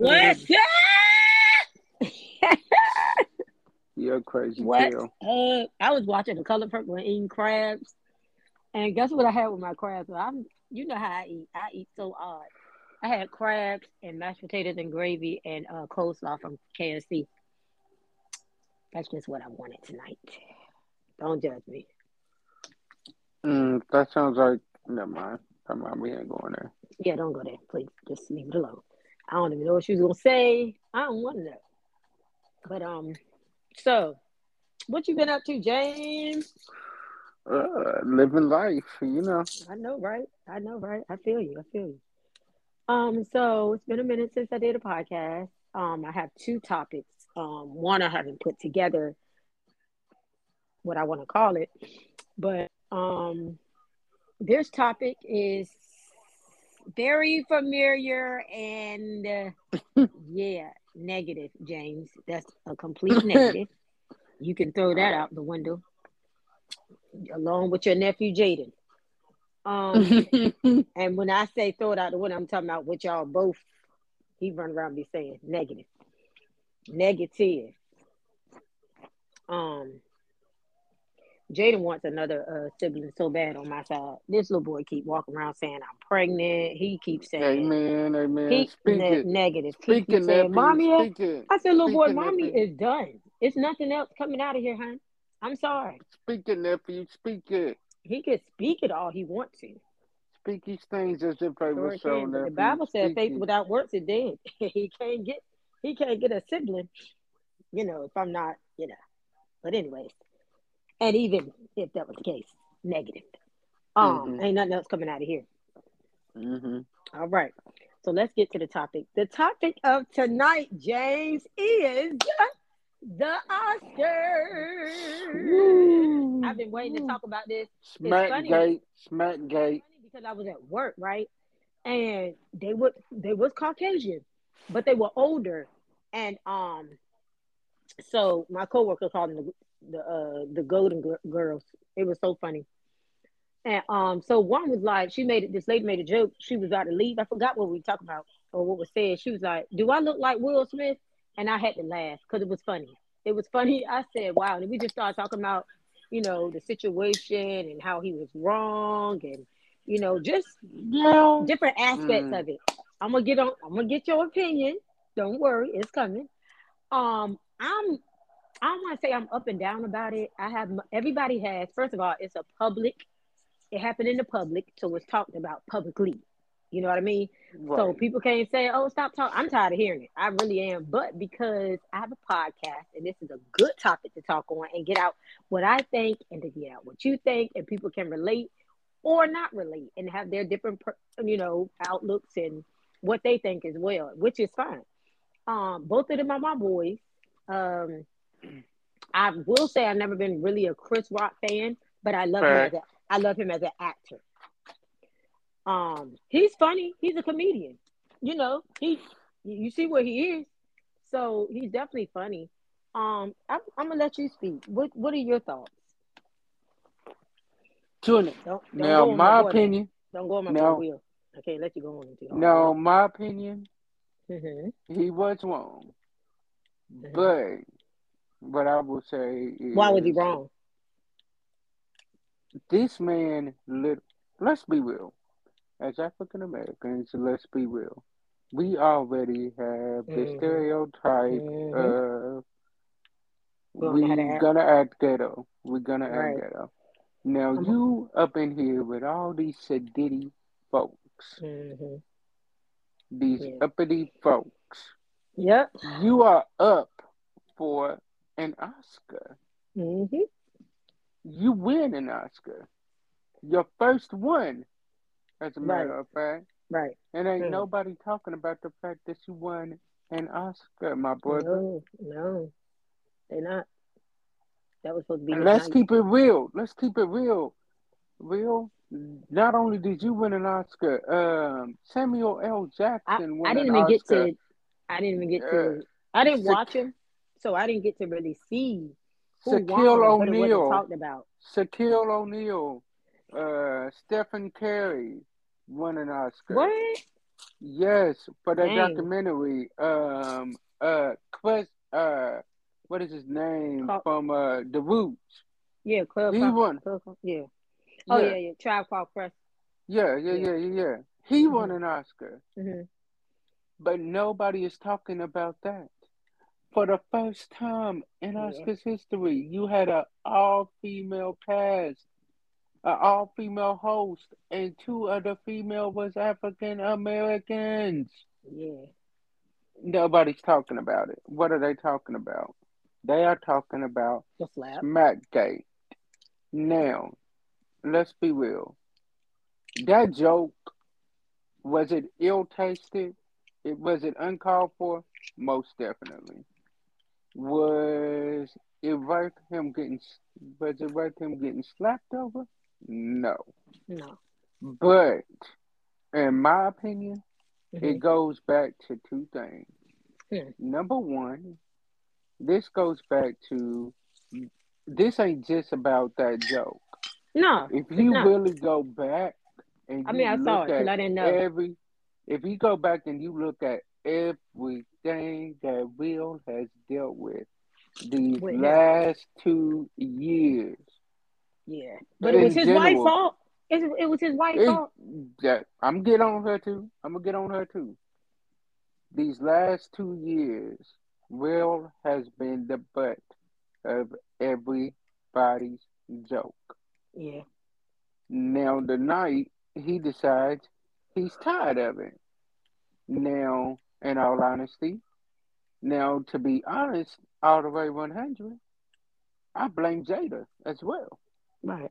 What's up? You're crazy, What? Uh, I was watching The Color Purple and eating crabs, and guess what I had with my crabs? I'm, you know how I eat. I eat so odd. I had crabs and mashed potatoes and gravy and uh, coleslaw from KFC. That's just what I wanted tonight. Don't judge me. Mm, that sounds like. Never mind. Never mind. We ain't going there. Yeah, don't go there, please. Just leave it alone. I don't even know what she was gonna say. I don't want to know. But um, so what you been up to, James? Uh, living life, you know. I know, right? I know, right? I feel you. I feel you. Um, so it's been a minute since I did a podcast. Um, I have two topics. Um, one I haven't put together what I want to call it, but um, this topic is very familiar and uh, yeah, negative, James. That's a complete negative. You can throw that out the window along with your nephew Jaden. Um, and when I say throw it out the window, I'm talking about what y'all both. He run around be saying negative, negative. Um, Jaden wants another uh, sibling so bad on my side. This little boy keep walking around saying I'm pregnant. He keeps saying amen, amen. he Speak ne- negative. He Speak it, keeps saying, "Mommy," eh?" I said, "Little boy, mommy is done. It's nothing else coming out of here, hon. I'm sorry. Speak it, nephew. Speak it. He can speak it all he wants to. Speak these things as if they were so, the. Bible says faith without works is dead. he can't get he can't get a sibling, you know, if I'm not, you know. But anyways. And even if that was the case, negative. Um, Mhm. ain't nothing else coming out of here. Mm-hmm. All right. So let's get to the topic. The topic of tonight, James, is the Oscars. I've been waiting to talk about this. Smackgate. Smackgate. because I was at work, right? And they were they was Caucasian, but they were older. And um so my coworker called them the uh the golden Gir- girls. It was so funny. And um so one was like she made it this lady made a joke. She was about to leave. I forgot what we were talking about or what was said. She was like, Do I look like Will Smith? And I had to laugh because it was funny. It was funny. I said, Wow, and we just started talking about, you know, the situation and how he was wrong and you know, just Yeah. different aspects Mm. of it. I'm gonna get on. I'm gonna get your opinion. Don't worry, it's coming. Um, I'm. I don't want to say I'm up and down about it. I have. Everybody has. First of all, it's a public. It happened in the public, so it's talked about publicly. You know what I mean? So people can't say, "Oh, stop talking." I'm tired of hearing it. I really am. But because I have a podcast, and this is a good topic to talk on and get out what I think, and to get out what you think, and people can relate or not relate and have their different, you know, outlooks and what they think as well, which is fine. Um, both of them are my boys. Um, I will say I've never been really a Chris Rock fan, but I love him Right. as a, I love him as an actor. Um, he's funny. He's a comedian. You know, he you see where he is, so he's definitely funny. Um, I'm, I'm gonna let you speak. What What are your thoughts? Tune it. Don't, don't Now, on my opinion. Don't go on my No. wheel. I can't let you go on all No, my opinion. Mhm. He was wrong. Mhm. But what I will say is Why was he wrong? This man, lit- let's be real. As African Americans, let's be real. We already have the Mhm. stereotype Mhm. of We don't know how we gonna act ghetto. We're gonna act Right. ghetto. Now I'm- you up in here with all these sedity folks, Mhm. these Yeah. uppity folks. Yep. You are up for an Oscar. Mhm. You win an Oscar. Your first one, as a matter Right. of fact. Right. And ain't Mm. nobody talking about the fact that you won an Oscar, my brother. No, no, they're not. That was supposed to be let's night. keep it real. Let's keep it real. Real. Not only did you win an Oscar, um, Samuel L. Jackson won I didn't even get to. I didn't even get Uh, to. I didn't watch him, so I didn't get to really see who Shaquille O'Neal, talked about. Shaquille O'Neal, uh, Stephen Curry won an Oscar. What? Yes, for that Dang. documentary. Um, uh, Quest, uh, what is his name Call- from uh the Roots? Yeah, Club. He Call- won. Club yeah. Oh Yeah, yeah, yeah. Tribe Called Quest. yeah, yeah, Yeah. yeah, yeah. He won Mhm. an Oscar, hmm but nobody is talking about that. For the first time in Yeah. Oscars history, you had an all-female cast, an all-female host, and two other female was African Americans. Yeah. Nobody's talking about it. What are they talking about? They are talking about The slap. Smackgate. Now, let's be real. That joke, was it ill tasted? It was it uncalled for? Most definitely. Was it worth him getting was it worth him getting slapped over? No. No. But in my opinion, Mhm. it goes back to two things. Hmm. Number one, this goes back to this ain't just about that joke. No. If you really go back and I you mean, I saw it I didn't know. every, if you go back and you look at everything that Will has dealt with these last two years, Yeah. But it was his wife's fault. It, it was his wife's it, fault. that I'm get on her too. I'm gonna get on her too. These last two years, Will has been the butt of everybody's joke. Yeah. Now tonight he decides he's tired of it. Now, in all honesty, now to be honest, all the way one hundred, I blame Jada as well. Right.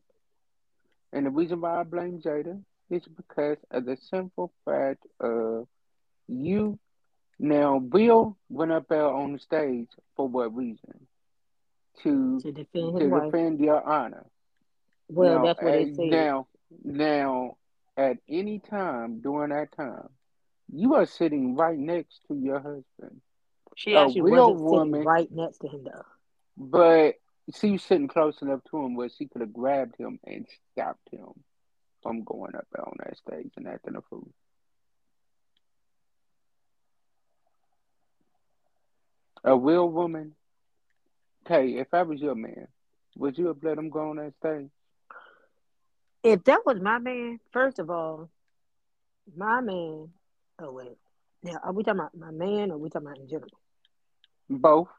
And the reason why I blame Jada is because of the simple fact of you. Now, Bill went up there on the stage for what reason? To To defend to defend your honor. Well, now, that's what they said. now, now, at any time during that time, you are sitting right next to your husband. She a actually real wasn't woman- sitting right next to him though. But she was sitting close enough to him where she could have grabbed him and stopped him from going up there on that stage and acting a fool. A real woman, hey, if I was your man, would you have let him go on that stage? If that was my man, first of all, my man. Oh wait. Now, are we talking about my man or are we talking about in general? Both.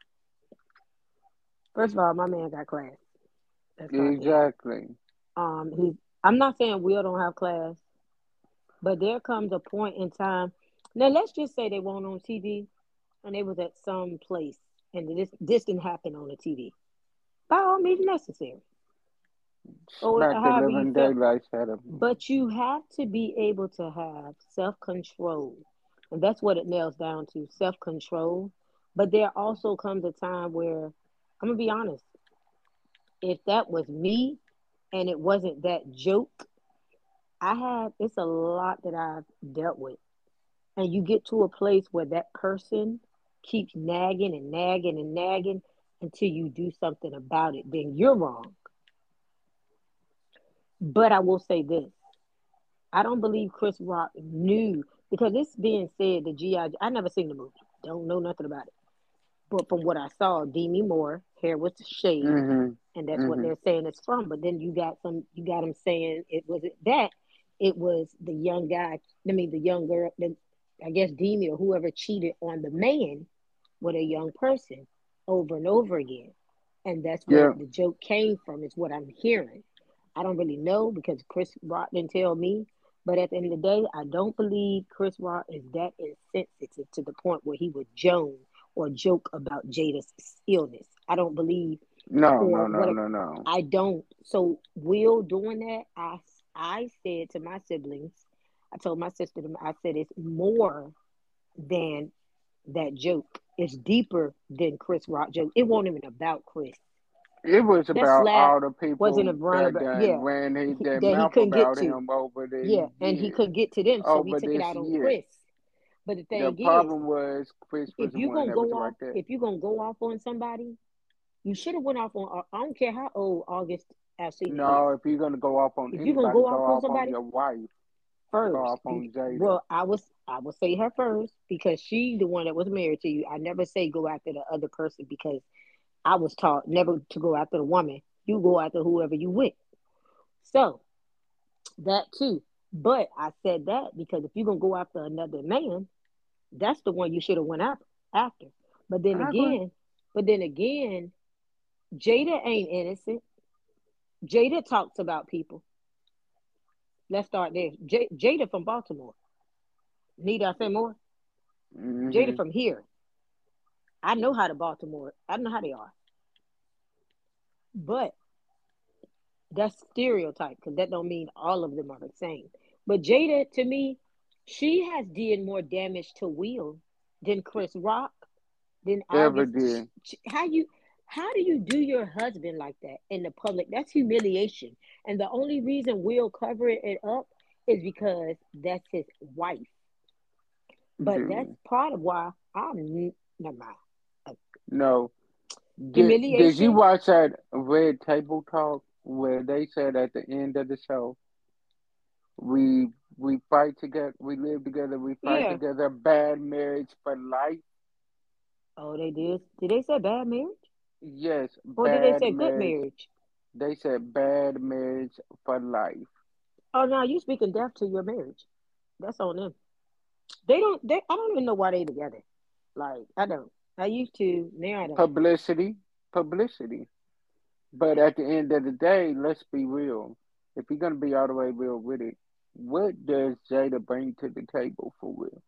First of all, my man got class. That's Exactly. um he I'm not saying Will don't have class, but there comes a point in time. Now let's just say they weren't on TV and they was at some place and this this didn't happen on the TV. By all means necessary. Or Smack the living feel. daylights out of him. But you have to be able to have self control. And that's what it nails down to self control. But there also comes a time where, I'm going to be honest, if that was me and it wasn't that joke, I have, it's a lot that I've dealt with. And you get to a place where that person keeps nagging and nagging and nagging until you do something about it, then you're wrong. But I will say this I don't believe Chris Rock knew because it's being said the GI. I never seen the movie, don't know nothing about it. But from what I saw, Demi Moore hair was shaved, hmm and that's what Mhm. they're saying it's from. But then you got some, you got them saying it wasn't that. It was the young guy. I mean, the young girl. The, I guess Demi or whoever cheated on the man with a young person over and over again, and that's where Yeah. the joke came from. Is what I'm hearing. I don't really know because Chris Rock didn't tell me. But at the end of the day, I don't believe Chris Rock is that insensitive to the point where he would joan or joke about Jada's illness. I don't believe. No, no, no, no, no. I don't. So Will doing that, I I said to my siblings, I told my sister, I said it's more than that joke. It's deeper than Chris Rock joke. It wasn't even about Chris. It was about all the people wasn't a run that about- yeah. ran his, That that he couldn't get to. him over the Yeah, and he couldn't get to them, so he took it out on year. Chris. But the thing The is, problem was Chris was if you gonna go off, there. if you gonna go off on somebody, you should have went off on. I don't care how old August Alsina No, if you're gonna go off on If anybody, you gonna go, go off on somebody, on your wife. First, off on Jada. well, I was I will say her first because she's the one that was married to you. I never say go after the other person because I was taught never to go after the woman. You go after whoever you with. So that too. But I said that because if you're gonna go after another man, that's the one you should have went after. After. But then I again, agree. but then again, Jada ain't innocent. Jada talks about people. Let's start there. J- Jada from Baltimore. Need I say more? Mhm. Jada from here. I know how to Baltimore. I don't know how they are. But that's stereotype because that don't mean all of them are the same. But Jada, to me, she has did more damage to Will than Chris Rock, than Ever did. How you how do you do your husband like that in the public? That's humiliation. And the only reason Will cover it up is because that's his wife. But Dude. that's part of why I'm never mind. No. Did, did you watch that Red Table Talk where they said at the end of the show, we we fight together, we live together, we fight Yeah. together, bad marriage for life? Oh, they did. Did they say bad marriage? Yes, Or did they say good marriage. marriage? They said bad marriage for life. Oh, now you speaking death to your marriage. That's on them. They don't. They. I don't even know why they together. Like I don't. I used to. Now I don't. Publicity, publicity. But at the end of the day, let's be real. If you're gonna be all the way real with it, what does Jada bring to the table for Will?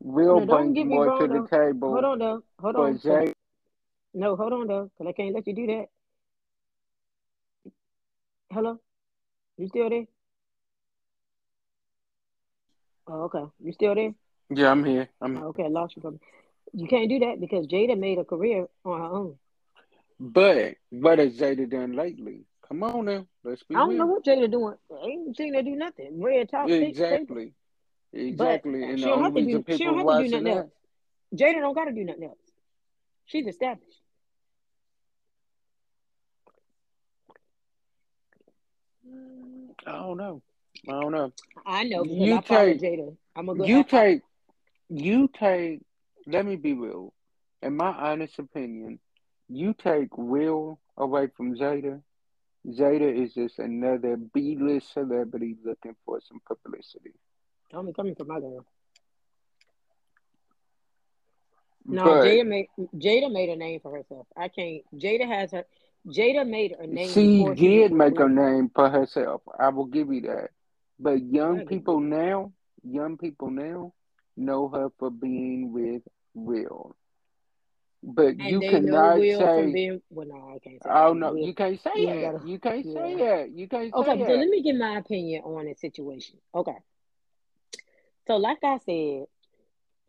Will No, brings more to wrong the table Hold on though. Hold on. Jada. No, hold on though, because I can't let you do that. Hello, you still there? Oh, okay. You still there? Yeah, I'm here. I'm okay, I lost you from. You can't do that because Jada made a career on her own. But what has Jada done lately? Come on now, let's be I don't know what Jada doing. I ain't seen her do nothing. Red top. Exactly, But exactly. And she the don't only have to reason do. She people don't have to do nothing else. Jada don't got to do nothing else. She's established. I don't know. I don't know. I know because You I take, Jada. I'm a good. you take, you take. Let me be real. In my honest opinion, you take Will away from Jada. Jada is just another B-list celebrity looking for some publicity. I'm coming from my girl. No, But Jada made Jada made a name for herself. I can't. Jada has her. Jada made a name she did make a name for herself. I will give you that. But young people now, young people now know her for being with Will. But And you cannot say, being. Well, no, I can't say oh no, Will. you can't say ain't that. You can't say Yeah. that. You can't Okay, say so let me give my opinion on the situation. Okay. So, like I said,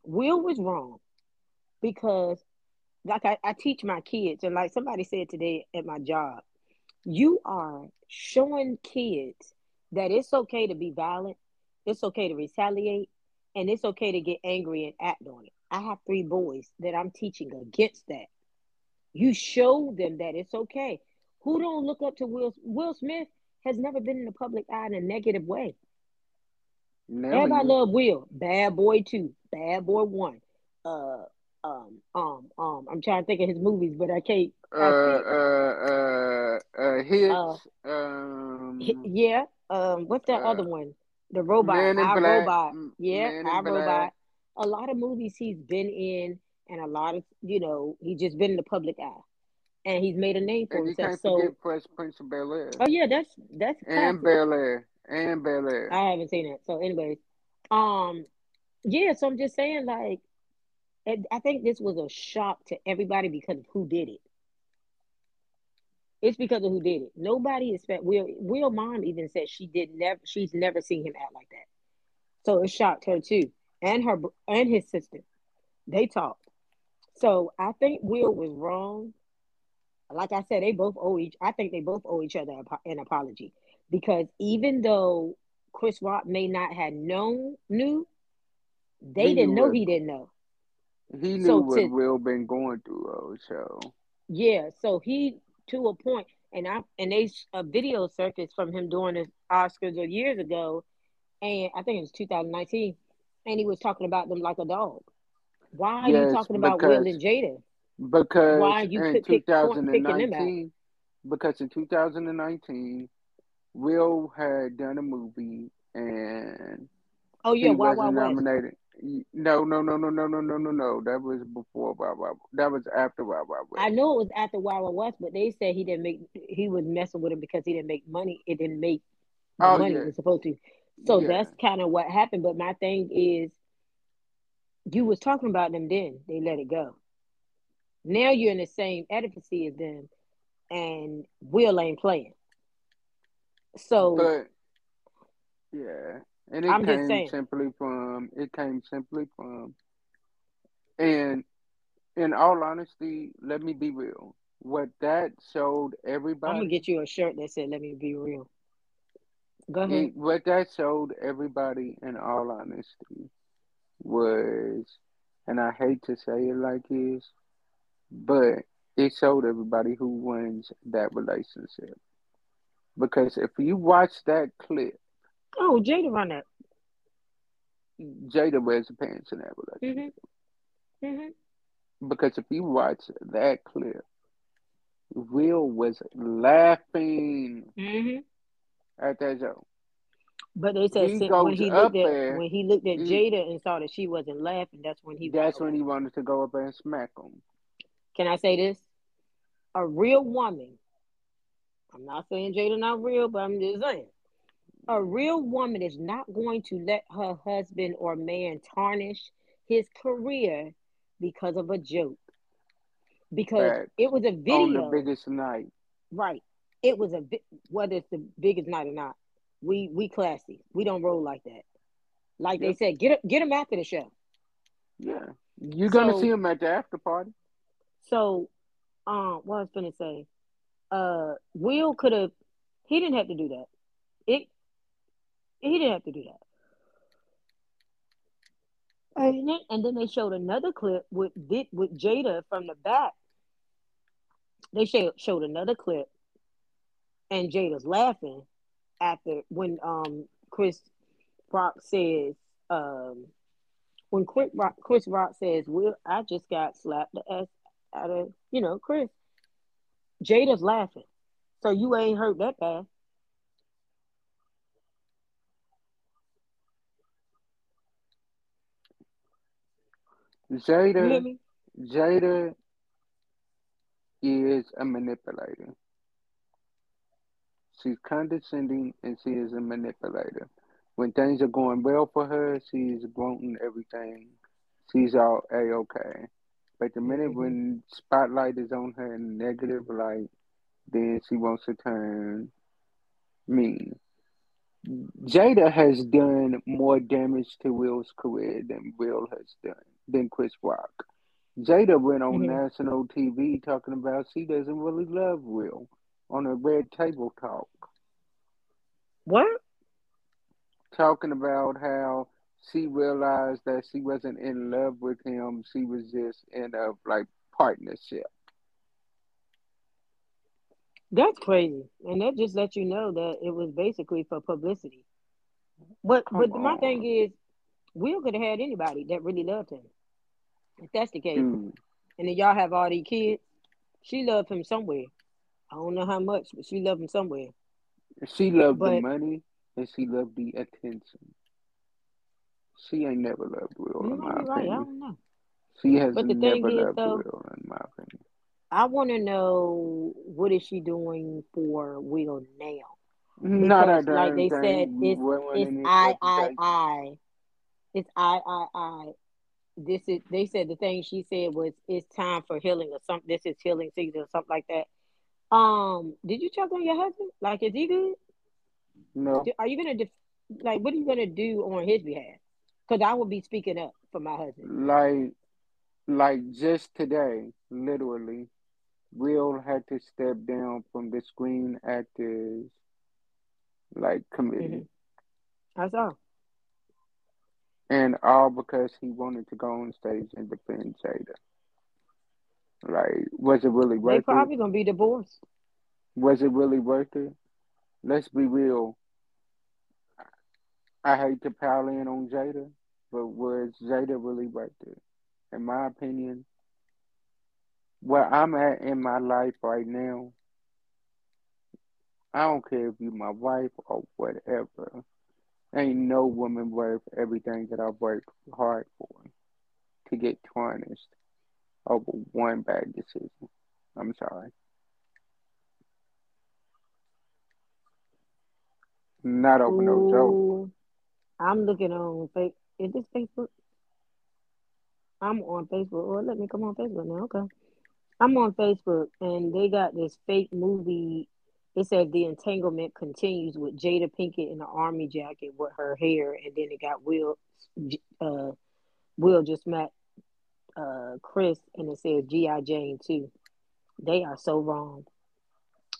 Will was wrong because, like I, I teach my kids, and like somebody said today at my job, you are showing kids that it's okay to be violent, it's okay to retaliate, and it's okay to get angry and act on it. I have three boys that I'm teaching against that. You show them that it's okay. Who don't look up to Will? Will Smith has never been in the public eye in a negative way. He Everybody love Will. Bad Boy Two, Bad Boy One. Uh, um, um, um. I'm trying to think of his movies, but I can't. Uh, I see. uh, uh, uh, hits. Uh, Um, yeah. Um, what's that uh, other one? The robot. Man in I Black. Robot. Yeah, Man I. Robot. A lot of movies he's been in, and a lot of you know he's just been in the public eye, and he's made a name for And himself. So, Fresh Prince of Bel Air. oh yeah, that's that's a And classic. Bel Air. And Bel Air. I haven't seen it. So, anyways, um, yeah. So I'm just saying, like, I think this was a shock to everybody because of who did it. It's because of who did it. Nobody expect Will. Will mom even said she did never. She's never seen him act like that. So it shocked her too, and her and his sister. They talked. So I think Will was wrong. Like I said, they both owe each. I think they both owe each other an apology because even though Chris Rock may not have known knew, they He didn't knew know what he didn't know. he knew So what to Will been going through. Oh, so yeah, so he to a point, and I and they a video surfaced from him doing his Oscars a years ago, and I think it was 2019, and he was talking about them like a dog. Why are you talking about Will and Jada? because Why you in pick, pick, picking them out? 2019, because in 2019, Will had done a movie and Oh yeah, he Wild wasn't West. nominated. No, no, no, no, no, no, no, no, no. That was before Wild Wild. That was after Wild Wild West. I know it was after Wild Wild West, but they said he didn't make. He was messing with him because he didn't make money. It didn't make the Oh, money yeah. it was supposed to. So Yeah. that's kind of what happened. But my thing is, you was talking about them then. They let it go. Now you're in the same edifice as them, and Will ain't playing. So But yeah, and it I'm came simply from it came simply from, and in all honesty, let me be real. What that showed everybody. I'm gonna get you a shirt that said "Let me be real." Go ahead. it, what that showed everybody, in all honesty, was, and I hate to say it like this, but it showed everybody who wins that relationship. Because if you watch that clip, Oh, Jada run that. Jada wears the pants in that relationship. Mhm. Mhm. Because if you watch that clip, Will was laughing Mhm. At that joke. But they said He since when he looked at there, when he looked at he- Jada and saw that she wasn't laughing, that's when he that's when away. he wanted to go up and smack him. Can I say this? A real woman. I'm not saying Jada not real, but I'm just saying. A real woman is not going to let her husband or man tarnish his career because of a joke. Because Facts. it was a On the biggest night. right? It was a whether it's the biggest night or not. We we classy. We don't roll like that. Like they said, get get him after the show. Yeah. You're gonna So- see him at the after party. So, um, what I was gonna say, uh, Will could have. He didn't have to do that. It. He didn't have to do that. And then, and then they showed another clip with with Jada from the back. They showed showed another clip, and Jada's laughing after when um Chris Rock says um when Chris Rock, Chris Rock says, "Will I just got slapped the ass out of you know Chris?" Jada's laughing, so you ain't hurt that bad. Jada? Jada is a manipulator. She's condescending and she is a manipulator. When things are going well for her, she's wanting everything. She's all a okay. But the minute when spotlight is on her in negative light, then she wants to turn mean. Jada has done more damage to Will's career than Will has done than Chris Rock. Jada went on Mhm. national TV talking about she doesn't really love Will on a red table talk, What? talking about how she realized that she wasn't in love with him, she was just in a like partnership. That's crazy, and that just lets you know that it was basically for publicity. But Come but my thing is, Will could have had anybody that really loved him. If that's the case, Dude, and then y'all have all these kids, she loved him somewhere. I don't know how much, but she loved him somewhere. she loved the money and she loved the attention. She ain't never loved Will, in my right. I opinion. don't know. She has But the thing never is, loved though, Will, in my opinion. I want to know what is she doing for Will now? Not a Because, like they said, thing. You it's it's I I. I. It's I I I. This is. They said the thing she said was it's time for healing or something. This is healing season or something like that. Um, did you check on your husband? Like, is he good? No, Are you gonna def- like what are you gonna do on his behalf? Because I will be speaking up for my husband. like, like just today, literally, Will had to step down from the Screen Actors like committee, hmm I saw. and all because he wanted to go on stage and defend Jada. Like, was it really worth it? They probably gonna be divorced. Was it really worth it? Let's be real. I hate to pile in on Jada, but was Jada really worth it? In my opinion, where I'm at in my life right now, I don't care if you're my wife or whatever. Ain't no woman worth everything that I worked hard for to get tarnished over one bad decision. I'm sorry. Not over no joke. I'm looking on fake. Is this Facebook? I'm on Facebook. Oh, let me come on Facebook now. Okay. I'm on Facebook and they got this fake movie. It said the entanglement continues with Jada Pinkett in the army jacket with her hair, and then it got Will. Uh, Will just met uh Chris, and it says GI Jane too. They are so wrong.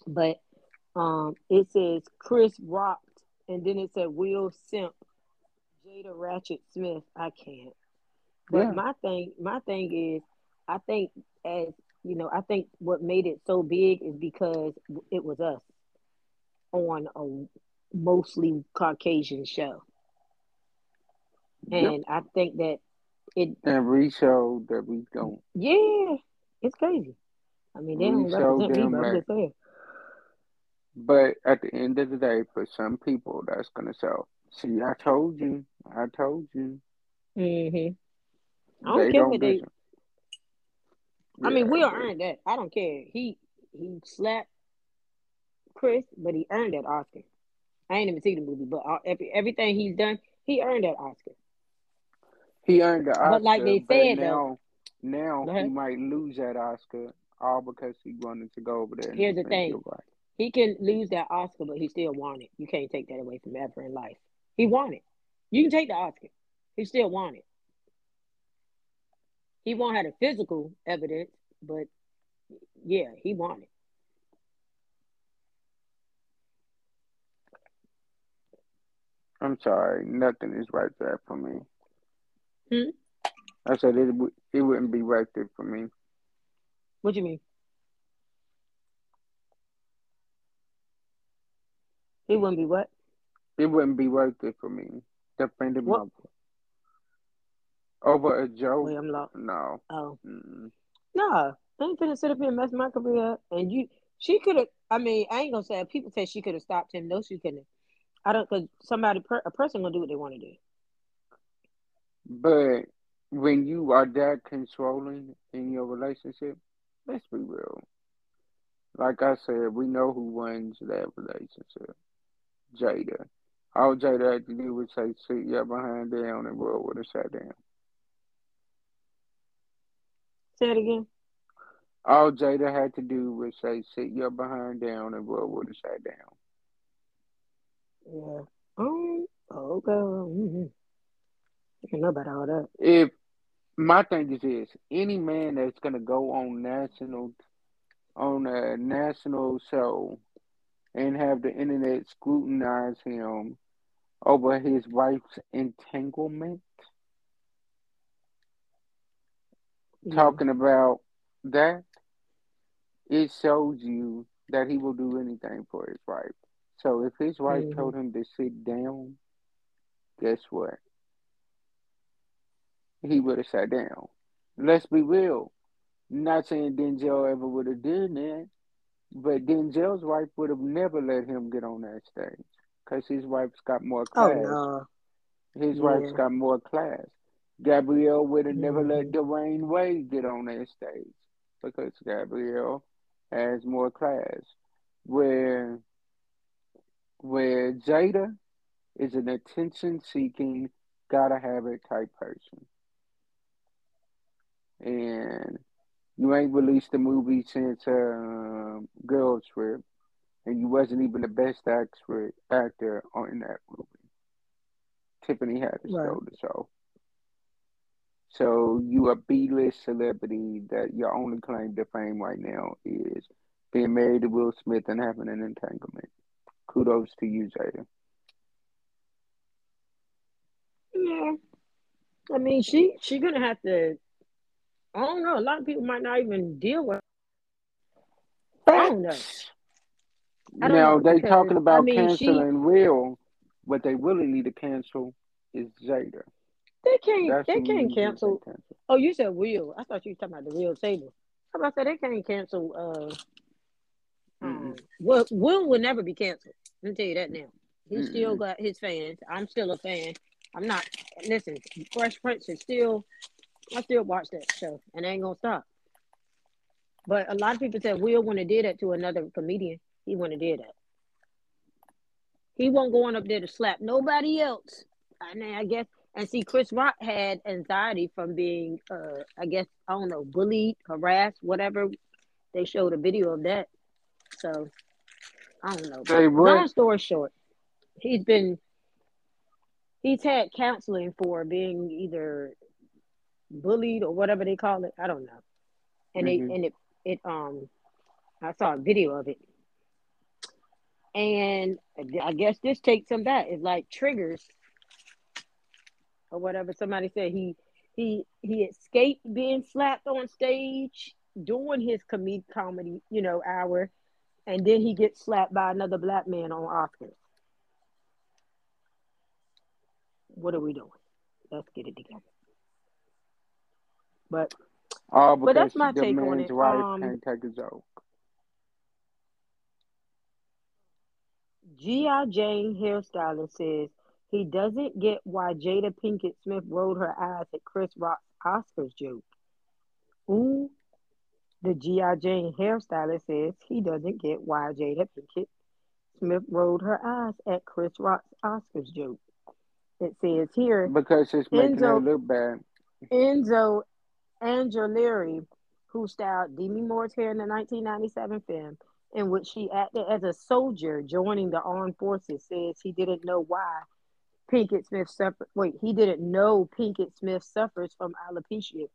But um, it says Chris rocked, and then it said Will Simp, Jada Ratchet Smith. I can't. But Yeah. my thing, my thing is, I think as you know, I think what made it so big is because it was us on a mostly Caucasian show, Yep. and I think that it, And we showed that we don't. yeah, it's crazy. I mean, they We don't represent me, but I'm just saying. But at the end of the day, for some people, that's gonna sell. See, I told you. I told you. hmm I don't They care don't what they. listen. I mean, Yeah, but earned that. I don't care. He he slapped Chris, but he earned that Oscar. I ain't even seen the movie, but every, everything he's done, he earned that Oscar. He earned the Oscar, But like they said though, now, now he might lose that Oscar all because he wanted to go over there Here's the thing: right. he can lose that Oscar, but he still won it. You can't take that away from ever in life. He won it. You can take the Oscar. He still won it. He won't have the physical evidence, but yeah, he won it. I'm sorry, nothing is right there for me. Hmm? I said it. It wouldn't be right there for me. What do you mean? It wouldn't be what? It wouldn't be worth it for me defending my over a joke. Wait, I'm lost. No. Oh. Mm-mm. Nah, I ain't finna sit up here and mess my career up. And you, she could have. I mean, I ain't gonna say. People say she could have stopped him. No, she couldn't. I don't. Cause somebody, per, a person, gonna do what they want to do. But when you are that controlling in your relationship, let's be real. Like I said, we know who runs that relationship. Jada. All Jada had to do was say, sit your behind down and roll with her sat down. Say it again. All Jada had to do was say, sit your behind down and roll with her sat down. Yeah. Um. Oh, okay. Mm-hmm. Know about all that. If my thing is this, any man that's gonna go on national on a national show and have the internet scrutinize him over his wife's entanglement, Yeah. talking about that, it shows you that he will do anything for his wife. So if his wife Mhm. told him to sit down, guess what? He would have sat down. Let's be real. Not saying Denzel ever would have done that, but Denzel's wife would have never let him get on that stage because his wife's got more Oh class. no. His wife's got more class. Gabrielle would have never mm-hmm. let. Dwyane Wade get on that stage because Gabrielle has more class. Where where Jada is an attention seeking, gotta have it type person. And you ain't released a movie since um, Girl Trip, and you wasn't even the best actor actor on that movie. Tiffany Haddish Right. stole the show. So you a B list celebrity that your only claim to fame right now is being married to Will Smith and having an entanglement. Kudos to you, Jada. Yeah. I mean, she she gonna have to. I don't know. A lot of people might not even deal with. I don't know. I don't Now know they talking I about mean she. canceling Will. What they really need to cancel is Jada. They can't. That's They can't say cancel. cancel. Oh, you said Will. I thought you were talking about the real table. How about that? They can't cancel. Uh, um. Will Will will never be canceled. Let me tell you that now. He still Mm-mm. got his fans. I'm still a fan. I'm not. Listen, Fresh Prince is still. I still watch that show, and I ain't gonna stop. But a lot of people said Will wouldn't have did that to another comedian. He wouldn't have did that. He won't go on up there to slap nobody else. And I guess and see Chris Rock had anxiety from being uh I guess I don't know, bullied, harassed, whatever. They showed a video of that. So I don't know. But long story short, he's been he's had counseling for being either bullied or whatever they call it. I don't know. And Mhm. they and it it um I saw a video of it. And I guess this takes him back. It's like triggers or whatever. Somebody said he he he escaped being slapped on stage doing his com- comedy, you know, hour, and then he gets slapped by another black man on Oscars. What are we doing? Let's get it together. But All but that's my take on it. wife Um, can't take a joke. G.I. Jane hairstylist says he doesn't get why Jada Pinkett Smith rolled her eyes at Chris Rock's Oscars joke. Ooh, the G.I. Jane hairstylist says he doesn't get why Jada Pinkett Smith rolled her eyes at Chris Rock's Oscars joke. It says here Because it's making her Enzo look bad. Enzo Angileri, who styled Demi Moore's hair in the 1997 film, in which she acted as a soldier joining the armed forces, says he didn't know why Pinkett Smith suffered. Wait, he didn't know Pinkett Smith suffers from alopecia,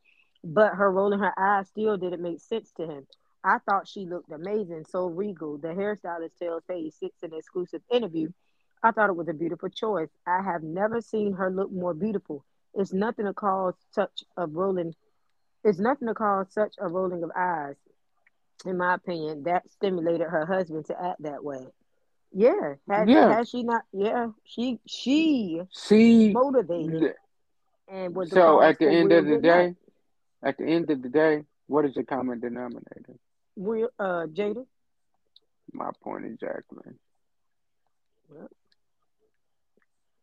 but her rolling her eyes still didn't make sense to him. I thought she looked amazing, so regal. The hairstylist tells Page Six in an exclusive interview. I thought it was a beautiful choice. I have never seen her look more beautiful. It's nothing to cause such a rolling. It's nothing to cause such a rolling of eyes. In my opinion, that stimulated her husband to act that way. Yeah, had Yeah. had she not? Yeah, she she she motivated and was so at the end of the day, at the end of the day, what is the common denominator? Will uh Jada? My point exactly. Well,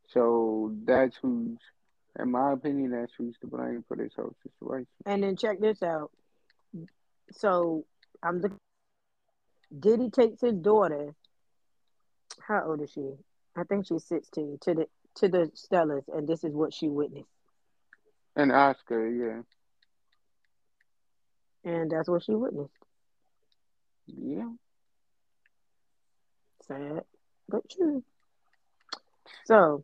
So that's who's, in my opinion, that's who's to blame for this whole situation. And then check this out. So I'm looking. Diddy takes his daughter. How old is she? I think she's 16 to the to the Stellas, and this is what she witnessed, And Oscar, yeah, and that's what she witnessed. yeah. Sad, but true. So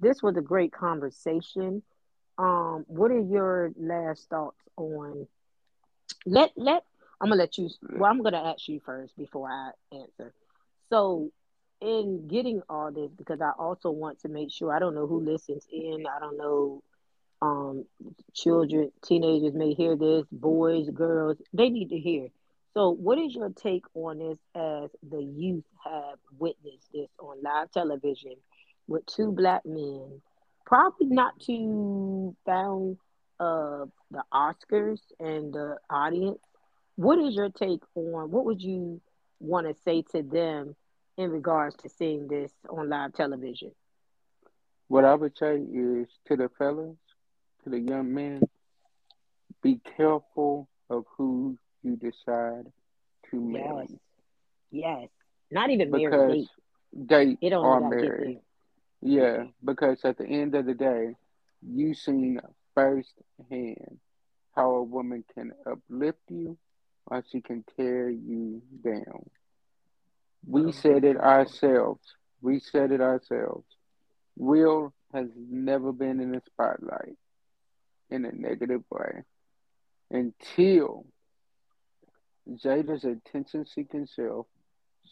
this was a great conversation. Um, what are your last thoughts on? Let let I'm gonna let you. Well, I'm gonna ask you first before I answer. So, in getting all this, because I also want to make sure I don't know who listens in. I don't know. Um, children, teenagers may hear this. Boys, girls, they need to hear. So, what is your take on this as the youth have witnessed this on live television with two mm. black men, probably not too found of the Oscars and the audience? What is your take on what would you want to say to them in regards to seeing this on live television? What I would say is to the fellas, to the young men, be careful of who you decide to marry yes. yes. Not even married, because date. they only are to married. Yeah, because at the end of the day, you seen firsthand how a woman can uplift you or she can tear you down. We said it ourselves. We said it ourselves. Will has never been in the spotlight in a negative way until Jada's attention seeking self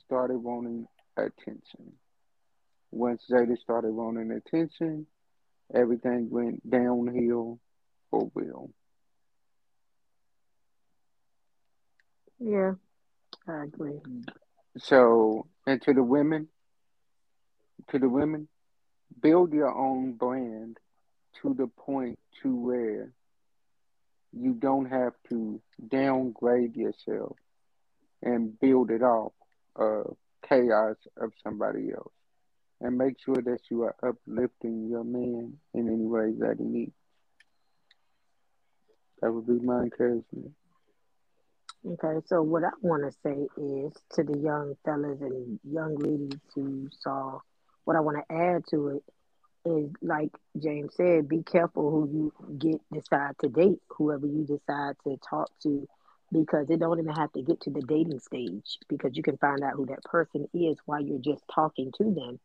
started wanting attention. Once Jada started wanting attention, everything went downhill for Will. Yeah, I agree. So, and to the women, to the women, build your own brand to the point to where you don't have to downgrade yourself and build it off of chaos of somebody else. And make sure that you are uplifting your man in any way that he needs. That would be my encouragement. Okay, so what I want to say is to the young fellas and young ladies who saw, what I want to add to it is like James said, be careful who you get decide to date, whoever you decide to talk to, because it don't even have to get to the dating stage because you can find out who that person is while you're just talking to them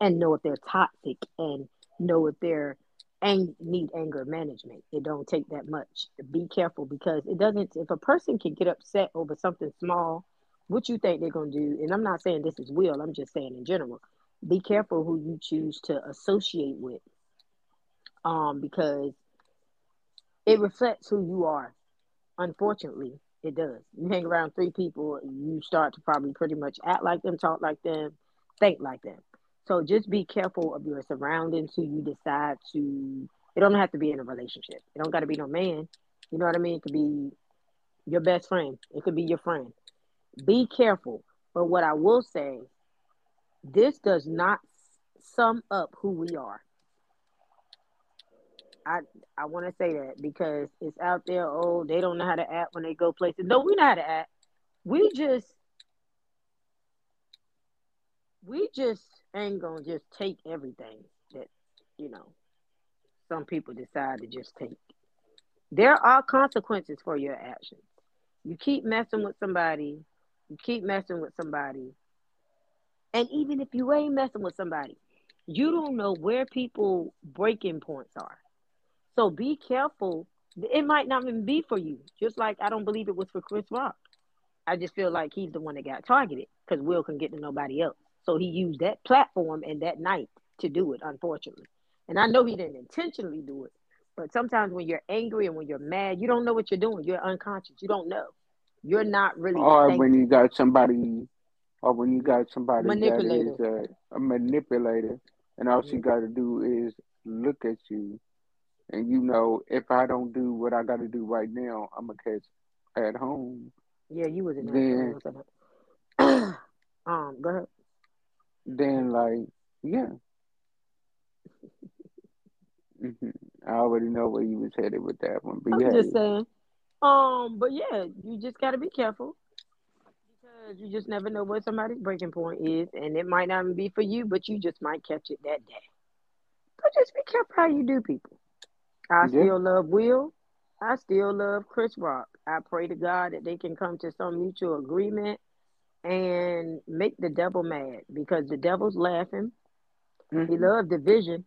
and know if they're toxic and know if they're and need anger management. It don't take that much. Be careful because it doesn't. If a person can get upset over something small, what you think they're gonna do? And I'm not saying this is will. I'm just saying in general. Be careful who you choose to associate with, um, because it reflects who you are. Unfortunately, it does. You hang around three people, you start to probably pretty much act like them, talk like them, think like them. So just be careful of your surroundings who you decide to. It don't have to be in a relationship. It don't got to be no man. You know what I mean? It could be your best friend. It could be your friend. Be careful. But what I will say, this does not sum up who we are. I I want to say that because it's out there. Oh, they don't know how to act when they go places. No, we know how to act. We just we just ain't gonna just take everything that you know some people decide to just take. There are consequences for your actions. You keep messing with somebody, you keep messing with somebody, and even if you ain't messing with somebody, you don't know where people breaking points are. So be careful. It might not even be for you. Just like I don't believe it was for Chris Rock. I just feel like he's the one that got targeted because Will can get to nobody else. So he used that platform and that night to do it, unfortunately. And I know he didn't intentionally do it, but sometimes when you're angry and when you're mad, you don't know what you're doing. You're unconscious. You don't know. You're not really. Or when you got somebody, or when you got somebody that is a, a manipulator, and all mm-hmm. she got to do is look at you, and you know if I don't do what I got to do right now, I'm gonna catch at home. Yeah, you was in then, um, go ahead then like yeah. Mm-hmm. I already know where you was headed with that one. But I'm yeah, just saying. Um, but yeah, you just gotta be careful because you just never know what somebody's breaking point is, and it might not be for you, but you just might catch it that day. But just be careful how you do people. I yeah. still love Will. I still love Chris Rock. I pray to God that they can come to some mutual agreement and make the devil mad because the devil's laughing. Mm-hmm. He loved division.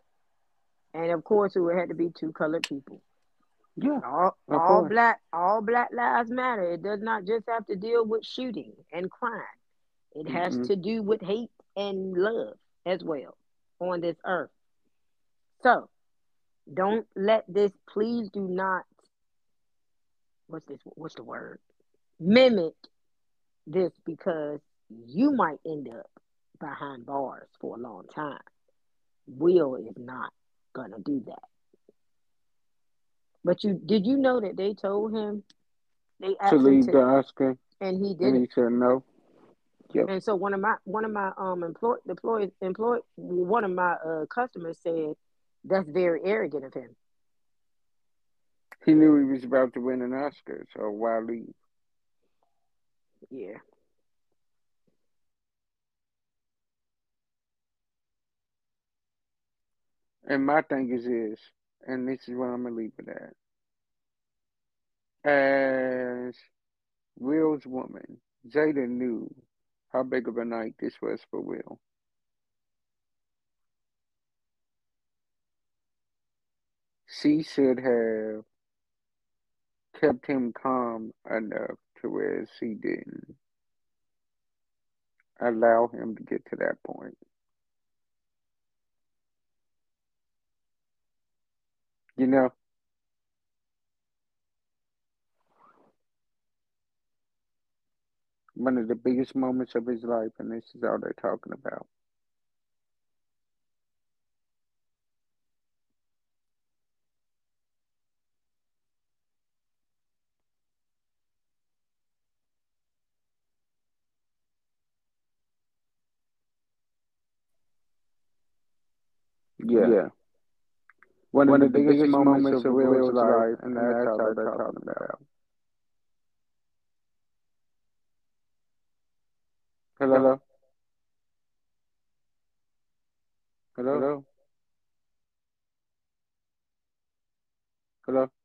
And of course, it would have to be two colored people. Yeah. All, all black all black lives matter. It does not just have to deal with shooting and crime. It has mm-hmm. to do with hate and love as well on this earth. So don't let this please do not what's this what's the word? Mimic this because you might end up behind bars for a long time. Will is not gonna do that. But you did you know that they told him they asked to leave the Oscar, and he did. And he said no. Yep. And so one of my one of my um employ employed employed one of my uh customers said that's very arrogant of him. He knew he was about to win an Oscar, so why leave? Yeah. And my thing is this, and this is what I'm gonna leave it at. As Will's woman, Jada knew how big of a night this was for Will. She should have kept him calm enough to where she didn't allow him to get to that point. You know, one of the biggest moments of his life, and this is all they're talking about. Yeah. yeah. One, One, of the, biggest, biggest moments of Will's life, and that's all they're talking about. Hello? Hello? Hello? Hello?